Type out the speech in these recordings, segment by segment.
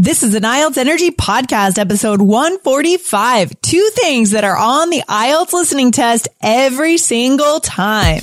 This is an IELTS Energy Podcast, episode 145. Two things that are on the IELTS listening test every single time.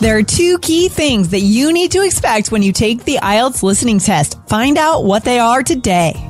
There are two key things that you need to expect when you take the IELTS listening test. Find out what they are today.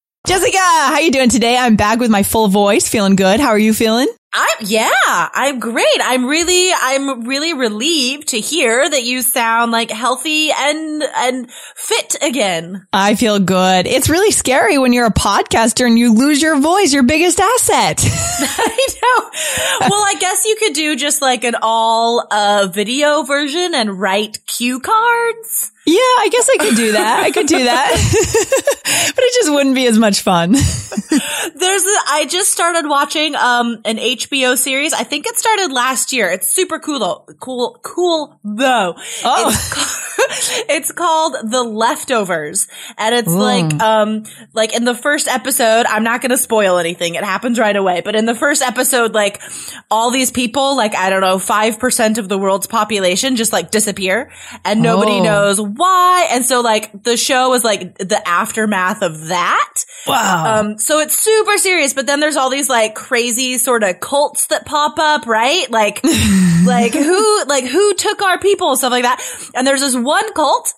Jessica, how you doing today? I'm back with my full voice, feeling good. How are you feeling? I'm yeah, I'm great. I'm really I'm really relieved to hear that you sound like healthy and and fit again. I feel good. It's really scary when you're a podcaster and you lose your voice, your biggest asset. I know. Well, I guess you could do just like an all uh video version and write cue cards. Yeah, I guess I could do that. I could do that. but it just wouldn't be as much fun. There's a, I just started watching um an HBO series. I think it started last year. It's super cool though. Cool cool though. Oh. It's, called, it's called The Leftovers. And it's Ooh. like um like in the first episode, I'm not going to spoil anything. It happens right away. But in the first episode like all these people, like I don't know, 5% of the world's population just like disappear and nobody Oh. knows why. And so like the show is like the aftermath of that. Wow. Um, so it's super serious, but then there's all these like crazy sort of cults that pop up, right? Like, like who, like who took our people, stuff like that. And there's this one cult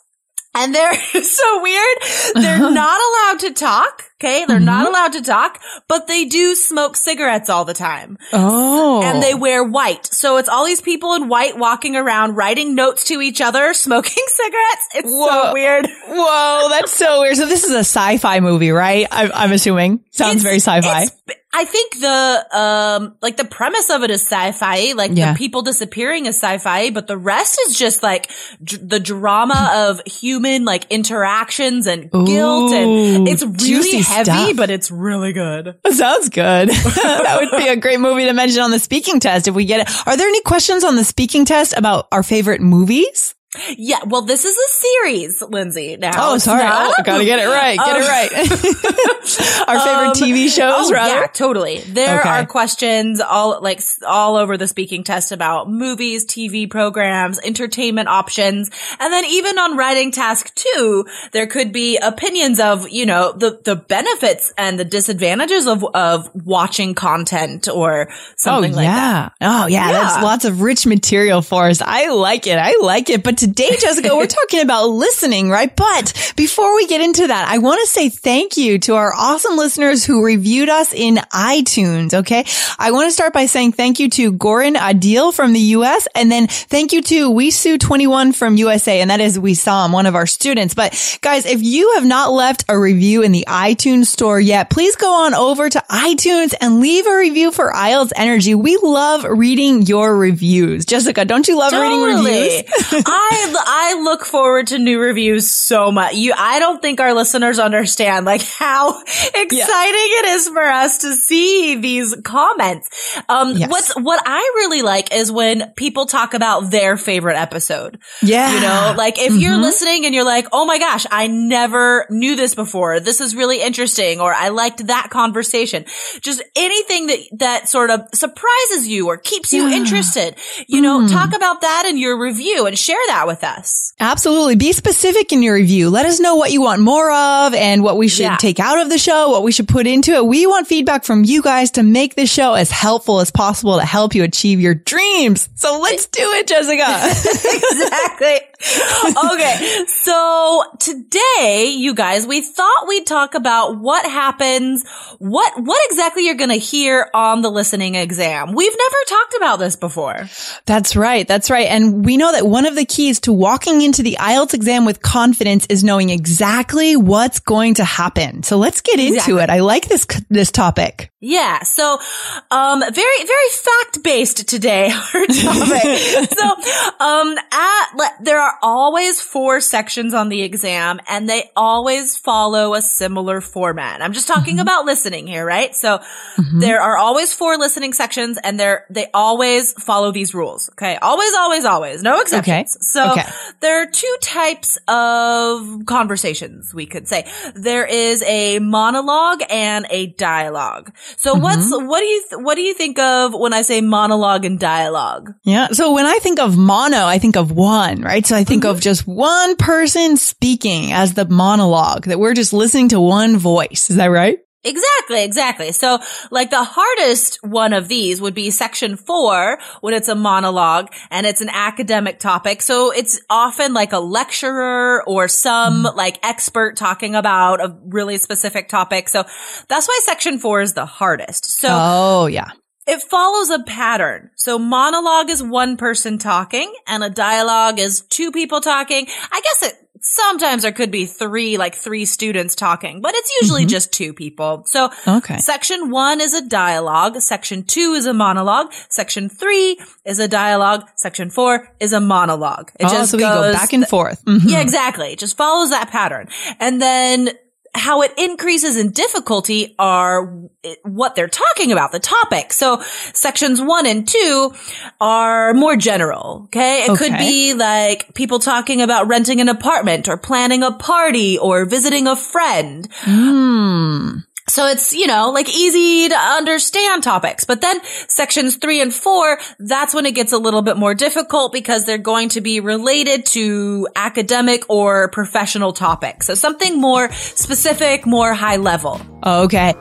and they're so weird. They're not allowed to talk. Okay. They're not mm-hmm. allowed to talk, but they do smoke cigarettes all the time. oh. And they wear white. So it's all these people in white walking around, writing notes to each other, smoking cigarettes. It's Whoa. so weird. Whoa, that's so weird. So this is a sci-fi movie, right? I'm, I'm assuming. Sounds It's- very sci-fi. it's- I think the um like the premise of it is sci-fi, like Yeah. the people disappearing is sci-fi, but the rest is just like the drama of human like interactions and guilt, and it's really heavy, stuff. but it's really good. Sounds good. that would be a great movie to mention on the speaking test if we get it. Are there any questions on the speaking test about our favorite movies? Yeah, well, this is a series, Lindsay. Now, Oh, sorry. Oh, gotta get it right. Get Um, it right. our favorite Um, TV shows, oh, rather. Yeah, totally. There Okay. are questions all like all over the speaking test about movies, TV programs, entertainment options, and then even on writing task two, there could be opinions of you know the the benefits and the disadvantages of of watching content or Oh something like yeah. that. Oh yeah. That's Yeah. lots of rich material for us. I like it. I like it. But today, Jessica, we're talking about listening, right? But before we get into that, I want to say thank you to our awesome listeners who reviewed us in iTunes. Okay. I want to start by saying thank you to Goran Adil from the US and then thank you to Wisu21 from USA. And that is Wisam, one of our students. But guys, if you have not left a review in the iTunes store yet, please go on over to iTunes and leave a review for IELTS Energy. We love reading your reviews. Jessica, don't you love reading reviews? I I look forward to new reviews so much. You, I don't think our listeners understand like how exciting it is for us to see these comments. Um, Yes. what's what I really like is when people talk about their favorite episode. Yeah. You know, like if you're listening and you're like, oh my gosh, I never knew this before. This is really interesting. Or I liked that conversation. Just anything that, that sort of surprises you or keeps you Yeah. interested. You know, talk about that in your review and share that that with us. Absolutely. Be specific in your review. Let us know what you want more of and what we should Yeah. take out of the show, what we should put into it. We want feedback from you guys to make the show as helpful as possible to help you achieve your dreams. So let's do it, Jessica. exactly. Okay. So today, you guys, we thought we'd talk about what happens, what, what exactly you're going to hear on the listening exam. We've never talked about this before. That's right. That's right. And we know that one of the keys to walking into the IELTS exam with confidence is knowing exactly what's going to happen. So let's get into Exactly. it. I like this, this topic. Yeah. So, um, very, very fact based today, our topic. so, um, at, there are always four sections on the exam and they always follow a similar format. I'm just talking mm-hmm. about listening here, right? So mm-hmm. there are always four listening sections and they're, they always follow these rules. Okay. Always, always, always. No exceptions. So Okay. there are two types of conversations, we could say. There is a monologue and a dialogue. So mm-hmm. what's, what do you, th- what do you think of when I say monologue and dialogue? Yeah. So when I think of mono, I think of one, right? So I think of mm-hmm. just one person speaking as the monologue that we're just listening to one voice. Is that right? Exactly, exactly. So like the hardest one of these would be section four when it's a monologue and it's an academic topic. So it's often like a lecturer or some mm-hmm. like expert talking about a really specific topic. So that's why section four is the hardest. So Oh, yeah. It follows a pattern. So monologue is one person talking and a dialogue is two people talking. I guess it sometimes there could be three, like three students talking, but it's usually just two people. So Okay. section one is a dialogue. Section two is a monologue. Section three is a dialogue. Section four is a monologue. It oh, so we go goes back and forth. Mhm. yeah, exactly. It just follows that pattern. And then how it increases in difficulty are what they're talking about, the topic. So sections one and two are more general. Okay. It could be like people talking about renting an apartment or planning a party or visiting a friend. Hmm. So it's, you know, like easy to understand topics. But then sections three and four, that's when it gets a little bit more difficult because they're going to be related to academic or professional topics. So something more specific, more high level. Okay.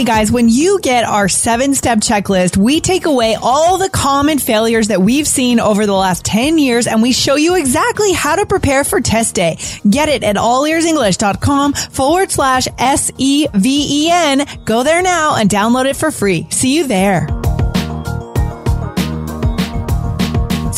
Hey guys, when you get our seven step checklist, we take away all the common failures that we've seen over the last 10 years and we show you exactly how to prepare for test day. Get it at allearsenglish.com forward slash S-E-V-E-N. Go there now and download it for free. See you there.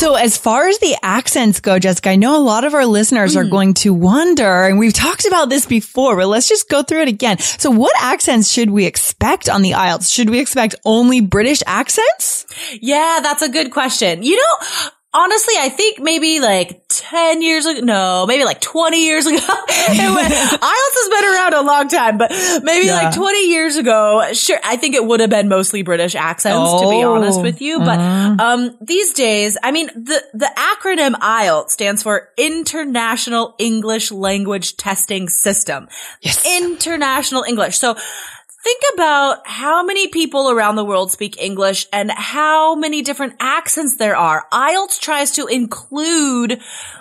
So as far as the accents go, Jessica, I know a lot of our listeners are hmm. going to wonder, and we've talked about this before, but let's just go through it again. So what accents should we expect on the IELTS? Should we expect only British accents? Yeah, that's a good question. You know, honestly, I think maybe like 10 years ago, no, maybe like 20 years ago. IELTS has been around a long time, but maybe Yeah. like 20 years ago, sure, I think it would have been mostly British accents, to be Oh. honest with you. But, um, these days, I mean, the, the acronym IELTS stands for International English Language Testing System. Yes. International English. So, Think about how many people around the world speak English and how many different accents there are. IELTS tries to include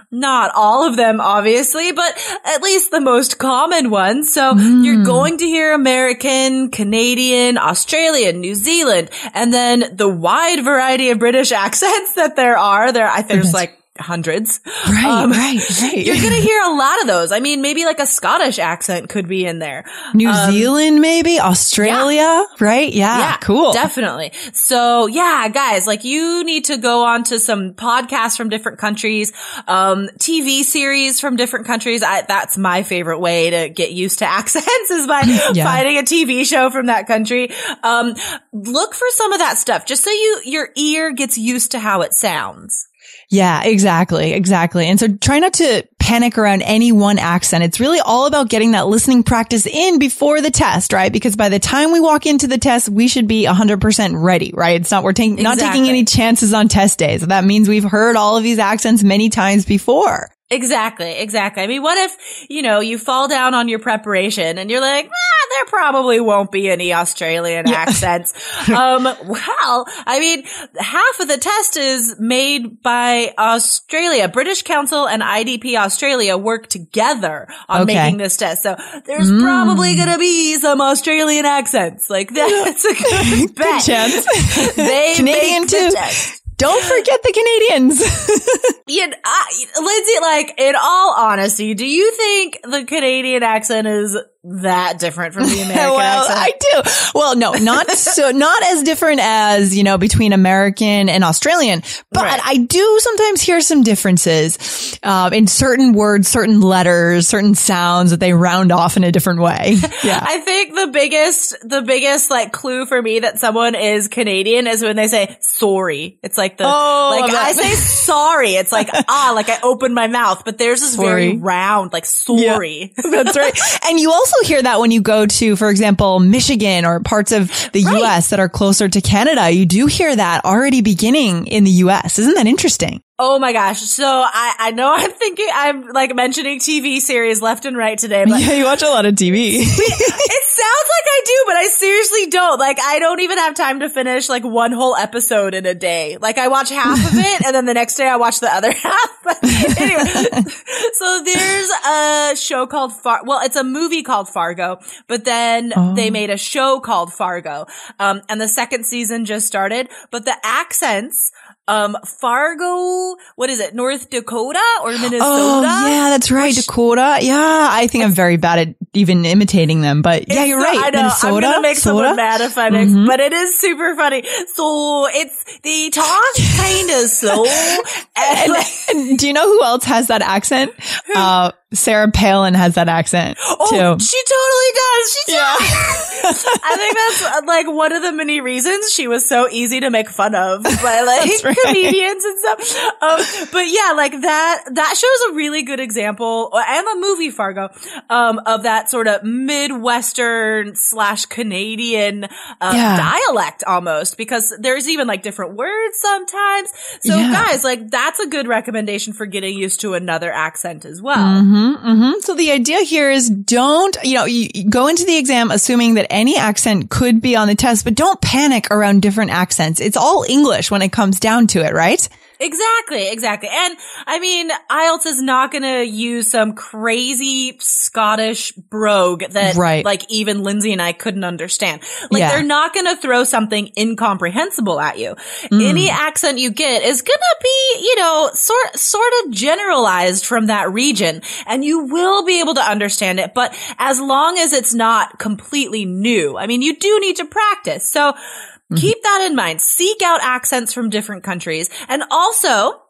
not all of them, obviously, but at least the most common ones. So hmm. you're going to hear American, Canadian, Australian, New Zealand, and then the wide variety of British accents that there are. There, I there's like hundreds. Right, Um, right, right. You're going to hear a lot of those. I mean, maybe like a Scottish accent could be in there. New Zealand, maybe Australia, right? Yeah, cool. Definitely. So yeah, guys, like you need to go on to some podcasts from different countries, um, TV series from different countries. I, that's my favorite way to get used to accents is by Yeah. finding a TV show from that country. Um, look for some of that stuff just so you, your ear gets used to how it sounds. Yeah, exactly. Exactly. And so try not to panic around any one accent. It's really all about getting that listening practice in before the test, right? Because by the time we walk into the test, we should be 100% ready, right? It's not, we're taking, not taking any chances on test days. That means we've heard all of these accents many times before. Exactly, exactly. I mean, what if, you know, you fall down on your preparation and you're like, ah, there probably won't be any Australian yeah. accents. um, well, I mean, half of the test is made by Australia. British Council and IDP Australia work together on okay. making this test. So there's mm. probably going to be some Australian accents. Like that's a good good chance. they Canadian too. Don't forget the Canadians. Lindsay, like, in all honesty, do you think the Canadian accent is that different from the American well, accent? I do. Well, no, not so, not as different as, you know, between American and Australian, but right. I do sometimes hear some differences, uh, in certain words, certain letters, certain sounds that they round off in a different way. Yeah. I think the biggest, the biggest like clue for me that someone is Canadian is when they say sorry. It's like the, oh, like I say sorry. It's like, ah, like I opened my mouth, but theirs is sorry. very round, like sorry. Yeah, that's right. And you also also hear that when you go to, for example, Michigan or parts of the right. US that are closer to Canada. You do hear that already beginning in the US. Isn't that interesting? Oh my gosh. So I, I know I'm thinking, I'm like mentioning TV series left and right today, but yeah, you watch a lot of TV. it sounds like I do, but I seriously don't. Like I don't even have time to finish like one whole episode in a day. Like I watch half of it and then the next day I watch the other half. Anyway, so there's a show called Far, well, it's a movie called Fargo, but then oh. they made a show called Fargo. Um, and the second season just started, but the accents um, Fargo, what is it, North Dakota or Minnesota? Oh, yeah, that's right, Which, Dakota. Yeah, I think I'm very bad at even imitating them, but yeah, you're right. I know. Minnesota, I'm gonna make soda? someone mad if I mix, mm-hmm. but it is super funny. So it's the talk kind of slow. and, and, do you know who else has that accent? Uh, Sarah Palin has that accent oh, too. She totally does. She yeah. I think that's uh, like one of the many reasons she was so easy to make fun of by like right. comedians and stuff. Um, but yeah, like that, that shows a really good example and the movie Fargo, um, of that sort of Midwestern slash Canadian, uh, yeah. dialect almost because there's even like different words sometimes. So yeah. guys, like that's a good recommendation for getting used to another accent as well. Mm-hmm. Mm-hmm, mm-hmm. So the idea here is don't, you know, you go into the exam assuming that any accent could be on the test, but don't panic around different accents. It's all English when it comes down to it, right? Exactly, exactly. And I mean, IELTS is not going to use some crazy Scottish brogue that right. like even Lindsay and I couldn't understand. Like yeah. they're not going to throw something incomprehensible at you. Mm. Any accent you get is going to be, you know, sort sort of generalized from that region and you will be able to understand it, but as long as it's not completely new. I mean, you do need to practice. So Mm-hmm. Keep that in mind. Seek out accents from different countries and also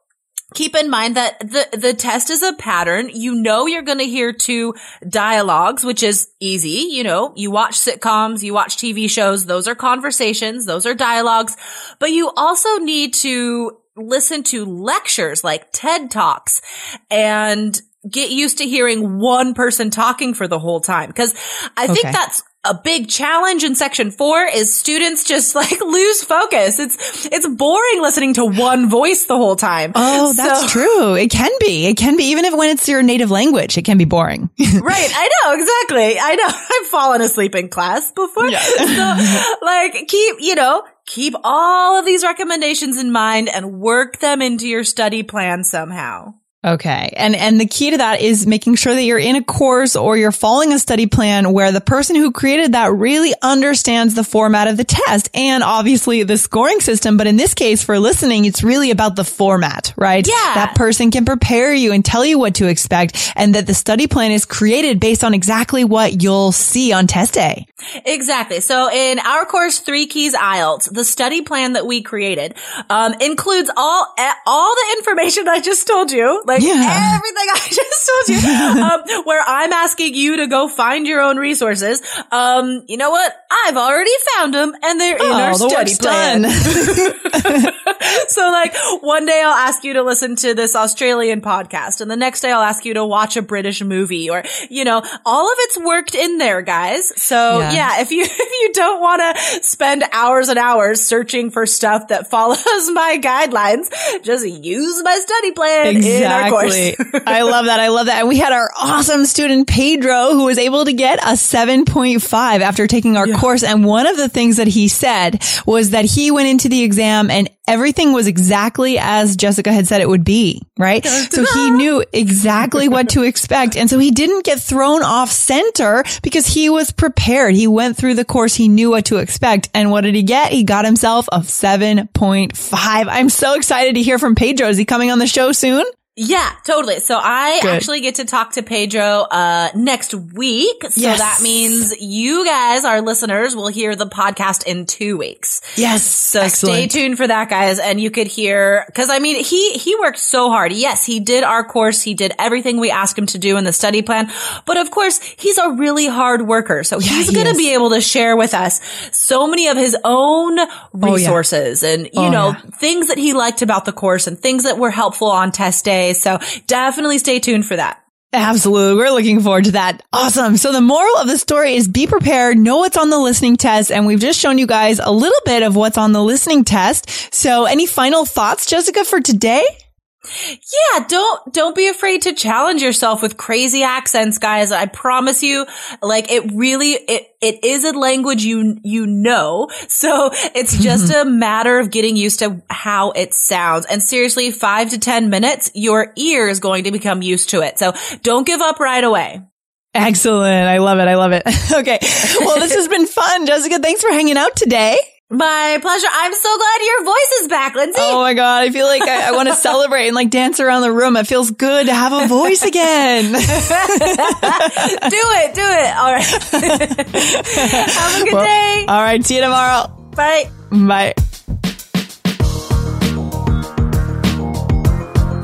keep in mind that the, the test is a pattern. You know, you're going to hear two dialogues, which is easy. You know, you watch sitcoms, you watch TV shows. Those are conversations. Those are dialogues, but you also need to listen to lectures like TED Talks and get used to hearing one person talking for the whole time. Cause I think that's a big challenge in section four is students just like lose focus. It's, it's boring listening to one voice the whole time. Oh, that's so, true. It can be. It can be. Even if when it's your native language, it can be boring. right. I know. Exactly. I know. I've fallen asleep in class before. Yeah. so like keep, you know, keep all of these recommendations in mind and work them into your study plan somehow. Okay. And, and the key to that is making sure that you're in a course or you're following a study plan where the person who created that really understands the format of the test and obviously the scoring system. But in this case, for listening, it's really about the format, right? Yeah. That person can prepare you and tell you what to expect and that the study plan is created based on exactly what you'll see on test day. Exactly. So in our course, Three Keys IELTS, the study plan that we created, um, includes all, all the information I just told you like yeah. everything I just told you, um, where I'm asking you to go find your own resources. Um, you know what? I've already found them and they're oh, in our the study plan. done. so like one day I'll ask you to listen to this Australian podcast and the next day I'll ask you to watch a British movie or, you know, all of it's worked in there, guys. So Yeah. yeah, if you, if you don't want to spend hours and hours searching for stuff that follows my guidelines, just use my study plan in our. Exactly. I love that. I love that. And we had our awesome student Pedro who was able to get a 7.5 after taking our course. And one of the things that he said was that he went into the exam and everything was exactly as Jessica had said it would be, right? So he knew exactly what to expect. And so he didn't get thrown off center because he was prepared. He went through the course. He knew what to expect. And what did he get? He got himself a 7.5. I'm so excited to hear from Pedro. Is he coming on the show soon? Yeah, totally. So I Good. actually get to talk to Pedro uh next week. So Yes. that means you guys, our listeners, will hear the podcast in two weeks. Yes. So stay tuned for that, guys. And you could hear, cause I mean, he, he worked so hard. Yes, he did our course. He did everything we asked him to do in the study plan. But of course, he's a really hard worker. So he's he going to is. be able to share with us so many of his own resources and, you Oh, know, yeah. things that he liked about the course and things that were helpful on test day. So definitely stay tuned for that. Absolutely. We're looking forward to that. Awesome. So the moral of the story is be prepared, know what's on the listening test. And we've just shown you guys a little bit of what's on the listening test. So any final thoughts, Jessica, for today? Yeah, don't don't be afraid to challenge yourself with crazy accents, guys. I promise you, like it really it it is a language you you know. So it's just a matter of getting used to how it sounds. And seriously, 5 to 10 minutes, your ear is going to become used to it. So don't give up right away. Excellent. I love it. I love it. okay. Well, this has been fun. Jessica, thanks for hanging out today. My pleasure. I'm so glad your voice is back, Lindsay. Oh my God. I feel like I, I want to celebrate and like dance around the room. It feels good to have a voice again. do it, do it. All right. Have a good day. All right. See you tomorrow. Bye. Bye.